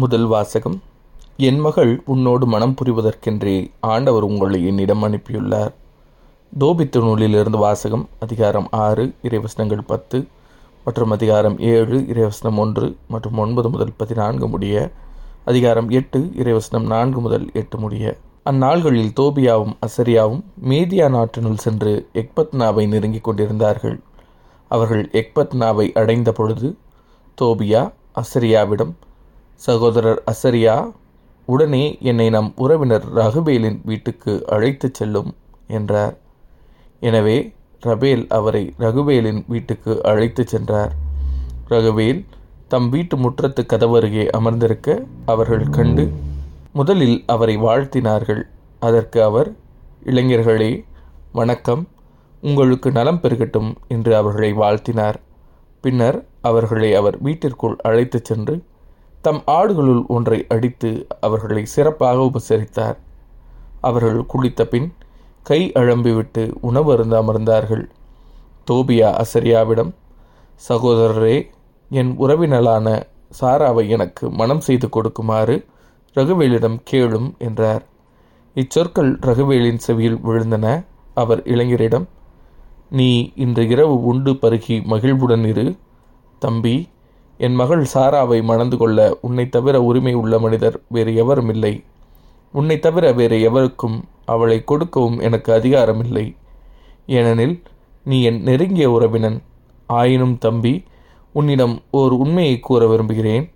முதல் வாசகம் என் மகள் உன்னோடு மனம் புரிவதற்கென்றே ஆண்டவர் உங்களை என்னிடம் அனுப்பியுள்ளார். தோபித்து நூலிலிருந்து வாசகம் அதிகாரம் ஆறு இறைவசனங்கள் பத்து மற்றும் அதிகாரம் ஏழு இறைவசனம் ஒன்று மற்றும் ஒன்பது முதல் பதினான்கு முடிய அதிகாரம் எட்டு இறைவசனம் நான்கு முதல் எட்டு முடிய. அந்நாள்களில் தோபியாவும் அசரியாவும் மேதியா நாட்டினுள் சென்று எக்பத்னாவை நெருங்கிக் கொண்டிருந்தார்கள். அவர்கள் எக்பத்னாவை அடைந்த பொழுது தோபியா அசரியாவிடம் சகோதரர் அசரியா உடனே என்னை நம் உறவினர் ரகுபேலின் வீட்டுக்கு அழைத்துச் செல்லும் என்றார். எனவே ரபேல் அவரை ரகுவேலின் வீட்டுக்கு அழைத்துச் சென்றார். ரகுவேல் தம் வீட்டு முற்றத்து கதவருகே அமர்ந்திருக்க அவர்கள் கண்டு முதலில் அவரை வாழ்த்தினார்கள். அதற்கு அவர் இளைஞர்களே வணக்கம். உங்களுக்கு நலம் பெருகட்டும் என்று அவர்களை வாழ்த்தினார். பின்னர் அவர்களை அவர் வீட்டிற்குள் அழைத்துச் சென்று தம் ஆடுகளுள் ஒன்றை அடித்து அவர்களை சிறப்பாக உபசரித்தார். அவர்கள் குளித்த பின் கை அழம்பிவிட்டு உணவு அருந்த அமர்ந்தார்கள். தோபியா அசரியாவிடம் சகோதரரே என் உறவினலான சாராவை எனக்கு மனம் செய்து கொடுக்குமாறு ரகுவேலிடம் கேளும் என்றார். இச்சொற்கள் ரகுவேலின் செவியில் விழுந்தன. அவர் இளைஞரிடம் நீ இன்று இரவு உண்டு பருகி மகிழ்வுடன் இரு. தம்பி என் மகள் சாராவை மணந்து கொள்ள உன்னை தவிர உரிமை உள்ள மனிதர் வேறு எவரும் இல்லை. உன்னை தவிர வேறு எவருக்கும் அவளை கொடுக்கவும் எனக்கு அதிகாரம் இல்லை ஏனெனில் நீ என் நெருங்கிய உறவினன். ஆயினும் தம்பி உன்னிடம் ஓர் உண்மையை கூற விரும்புகிறேன்.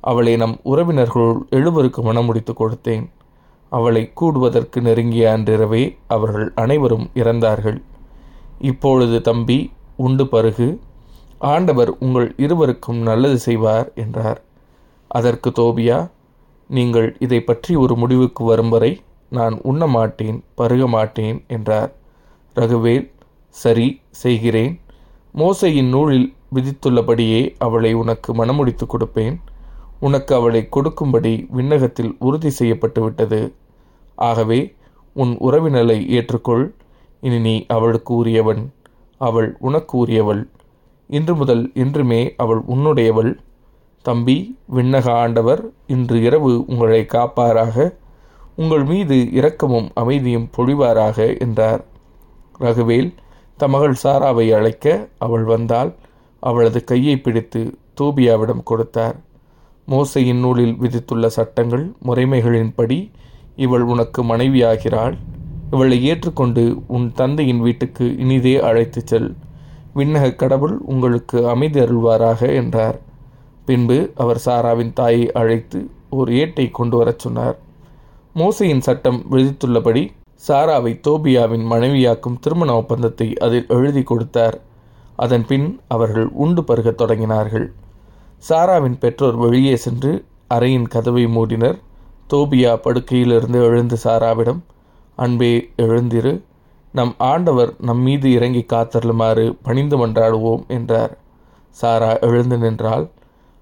அவளை நம் உறவினர்களுள் எழுவருக்கு மனமுடித்து கொடுத்தேன். அவளை கூடுவதற்கு நெருங்கிய அன்றிரவே அவர்கள் அனைவரும் இறந்தார்கள். இப்பொழுது தம்பி உண்டு பருகு. ஆண்டவர் உங்கள் இருவருக்கும் நல்லது செய்வார் என்றார். அதற்கு தோபியா நீங்கள் இதை பற்றி ஒரு முடிவுக்கு வரும் வரை நான் உண்ண மாட்டேன் பருக மாட்டேன் என்றார். ரகுவேல் சரி செய்கிறேன். மோசையின் நூலில் விதித்துள்ளபடியே அவளை உனக்கு மனமுடித்து கொடுப்பேன். உனக்கு அவளை கொடுக்கும்படி விண்ணகத்தில் உறுதி செய்யப்பட்டு விட்டது. ஆகவே உன் உறவினலை ஏற்றுக்கொள். இனி நீ அவளுக்கு உரியவன். அவள் உனக்கு உரியவள். இன்று முதல் என்றுமே அவள் உன்னுடையவள். தம்பி விண்ணக ஆண்டவர் இன்று இரவு உங்களை காப்பாராக. உங்கள் மீது இரக்கமும் அமைதியும் பொழிவாராக என்றார். ரகுவேல் தமகள் சாராவை அழைக்க அவள் வந்தால் அவளது கையை பிடித்து தூபியாவிடம் கொடுத்தார். மோசையின் நூலில் விதித்துள்ள சட்டங்கள் முறைமைகளின்படி இவள் உனக்கு மனைவியாகிறாள். இவளை ஏற்றுக்கொண்டு உன் தந்தையின் வீட்டுக்கு இனிதே அழைத்துச் செல். விண்ணக கடவுள் உங்களுக்கு அமைதி அருள்வாராக என்றார். பின்பு அவர் சாராவின் தாயை அழைத்து ஒரு ஏட்டை கொண்டு வரச் சொன்னார். மோசையின் சட்டம் விதித்துள்ளபடி சாராவை தோபியாவின் மனைவியாக்கும் திருமண ஒப்பந்தத்தை அதில் எழுதி கொடுத்தார். அதன் பின் அவர்கள் உண்டு பருகத் தொடங்கினார்கள். சாராவின் பெற்றோர் வெளியே சென்று அறையின் கதவை மூடினர். தோபியா படுக்கையிலிருந்து எழுந்து சாராவிடம் அன்பே எழுந்திரு. நம் ஆண்டவர் நம் மீது இறங்கி காத்தருளுமாறு பணிந்து மன்றாடுவோம் என்றார். சாரா எழுந்து நின்றால்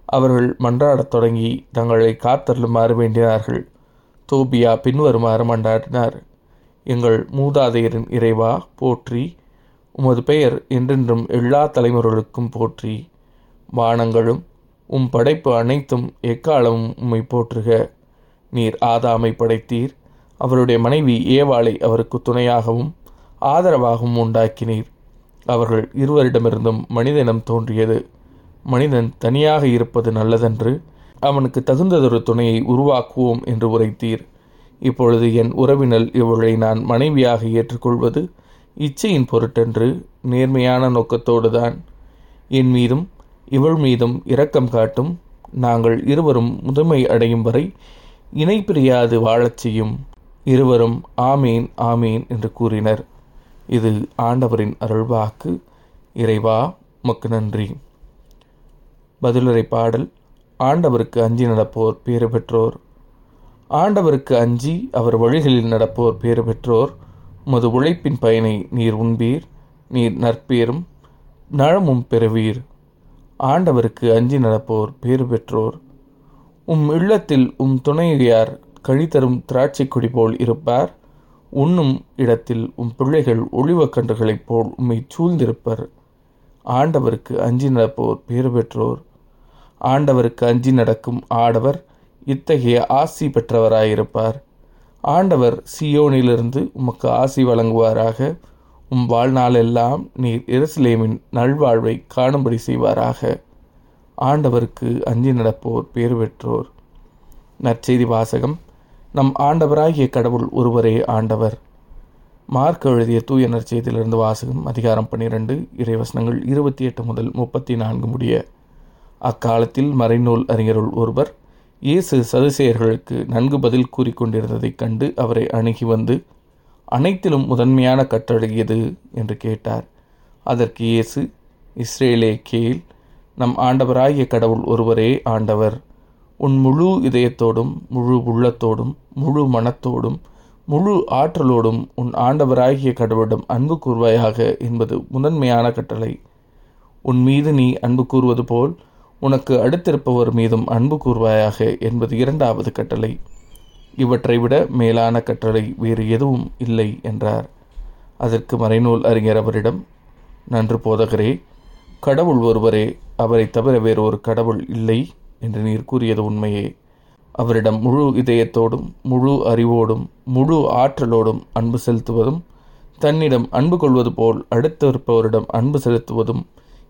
அவர்கள் மன்றாடத் தொடங்கி தங்களை காத்தருளுமாறு வேண்டினார்கள். தோபியா பின்வருமாறு மன்றாடினார். எங்கள் மூதாதையரின் இறைவா போற்றி உமது பெயர் என்றென்றும் எல்லா தலைமுறைகளுக்கும் போற்றி வானங்களும் உம் படைப்பு அனைத்தும் எக்காலமும் உம்மை போற்றுக. நீர் ஆதாமை படைத்தீர். அவருடைய மனைவி ஏவாளை அவருக்கு துணையாகவும் ஆதரவாகவும் உண்டாக்கினீர். அவர்கள் இருவரிடமிருந்தும் மனிதனம் தோன்றியது. மனிதன் தனியாக இருப்பது நல்லதென்று அவனுக்கு தகுந்ததொரு துணையை உருவாக்குவோம் என்று உரைத்தீர். இப்பொழுது என் உறவினல் இவளை நான் மனைவியாக ஏற்றுக்கொள்வது இச்சையின் பொருட்டென்று நேர்மையான நோக்கத்தோடுதான். என் மீதும் இவள் மீதும் இரக்கம் காட்டும் நாங்கள் இருவரும் முதுமை அடையும் வரை இணை பிரியாது வாழச் செய்யும். இருவரும் ஆமீன் ஆமீன் என்று கூறினர். இது ஆண்டவரின் அருள்வாக்கு இறைவா மக்கு நன்றி. பதிலுரை பாடல் ஆண்டவருக்கு அஞ்சி நடப்போர் பேறு பெற்றோர். ஆண்டவருக்கு அஞ்சி அவர் வழிகளில் நடப்போர் பேறு பெற்றோர். உமது உழைப்பின் பயனை நீர் உண்பீர் நீர் நற்பேரும் நலமும் பெறுவீர். ஆண்டவருக்கு அஞ்சி நடப்போர் பேறு பெற்றோர். உம் இல்லத்தில் உம் துணையார் கழித்தரும் திராட்சை கொடி போல் இருப்பார். உண்ணும் இடத்தில் உம் பிள்ளைகள் ஒளிவக்கன்றுகளைப் போல் உம்மை சூழ்ந்திருப்பர். ஆண்டவருக்கு அஞ்சி நடப்போர் பேறு பெற்றோர். ஆண்டவருக்கு அஞ்சி நடக்கும் ஆடவர் இத்தகைய ஆசி பெற்றவராயிருப்பார். ஆண்டவர் சியோனிலிருந்து உமக்கு ஆசி வழங்குவாராக. உம் வாழ்நாளெல்லாம் நீர் எருசலேமின் நல்வாழ்வை காணும்படி செய்வாராக. ஆண்டவருக்கு அஞ்சி நடப்போர் பேறு பெற்றோர். நற்செய்தி வாசகம் நம் ஆண்டவராகிய கடவுள் ஒருவரே ஆண்டவர். மார்க் எழுதிய தூய நற்செய்தியிலிருந்து வாசகம் அதிகாரம் பன்னிரண்டு இறைவசனங்கள் இருபத்தி எட்டு முதல் முப்பத்தி நான்கு முடிய. அக்காலத்தில் மறைநூல் அறிஞருள் ஒருவர் இயேசு சதுசேயர்களுக்கு நன்கு பதில் கூறிக்கொண்டிருந்ததைக் கண்டு அவரை அணுகி வந்து அனைத்திலும் முதன்மையான கட்டளை எது என்று கேட்டார். அதற்கு இயேசு இஸ்ரேலே கேள் நம் ஆண்டவராகிய கடவுள் ஒருவரே ஆண்டவர். உன் முழு இதயத்தோடும் முழு உள்ளத்தோடும் முழு மனத்தோடும் முழு ஆற்றலோடும் உன் ஆண்டவராகிய கடவுளிடம் அன்பு கூர்வாயாக என்பது முதன்மையான கட்டளை. உன் மீது நீ அன்பு கூறுவது போல் உனக்கு அடுத்திருப்பவர் மீதும் அன்பு கூர்வாயாக என்பது இரண்டாவது கட்டளை. இவற்றை விட மேலான கட்டளை வேறு எதுவும் இல்லை என்றார். அதற்கு மறைநூல் அறிஞர் அவரிடம் நன்று போதகரே கடவுள் ஒருவரே அவரை தவிர வேறு ஒரு கடவுள் இல்லை. என்று நீர் கூறியது உண்மையே. அவரிடம் முழு இதயத்தோடும் முழு அறிவோடும் முழு ஆற்றலோடும் அன்பு செலுத்துவதும் தன்னிடம் அன்பு கொள்வது போல் அடுத்திருப்பவரிடம் அன்பு செலுத்துவதும்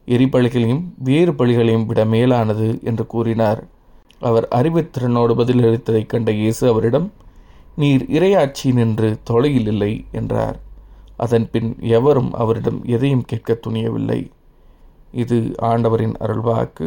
எரிபலிகளையும் வேறு பலிகளையும் விட மேலானது என்று கூறினார். அவர் அறிவுத்திறனோடு பதிலளித்ததைக் கண்ட இயேசு அவரிடம் நீர் இரையாட்சி நின்று தொலையில் இல்லை என்றார். அதன் பின் எவரும் அவரிடம் எதையும் கேட்க துணியவில்லை. இது ஆண்டவரின் அருள்வாக்கு.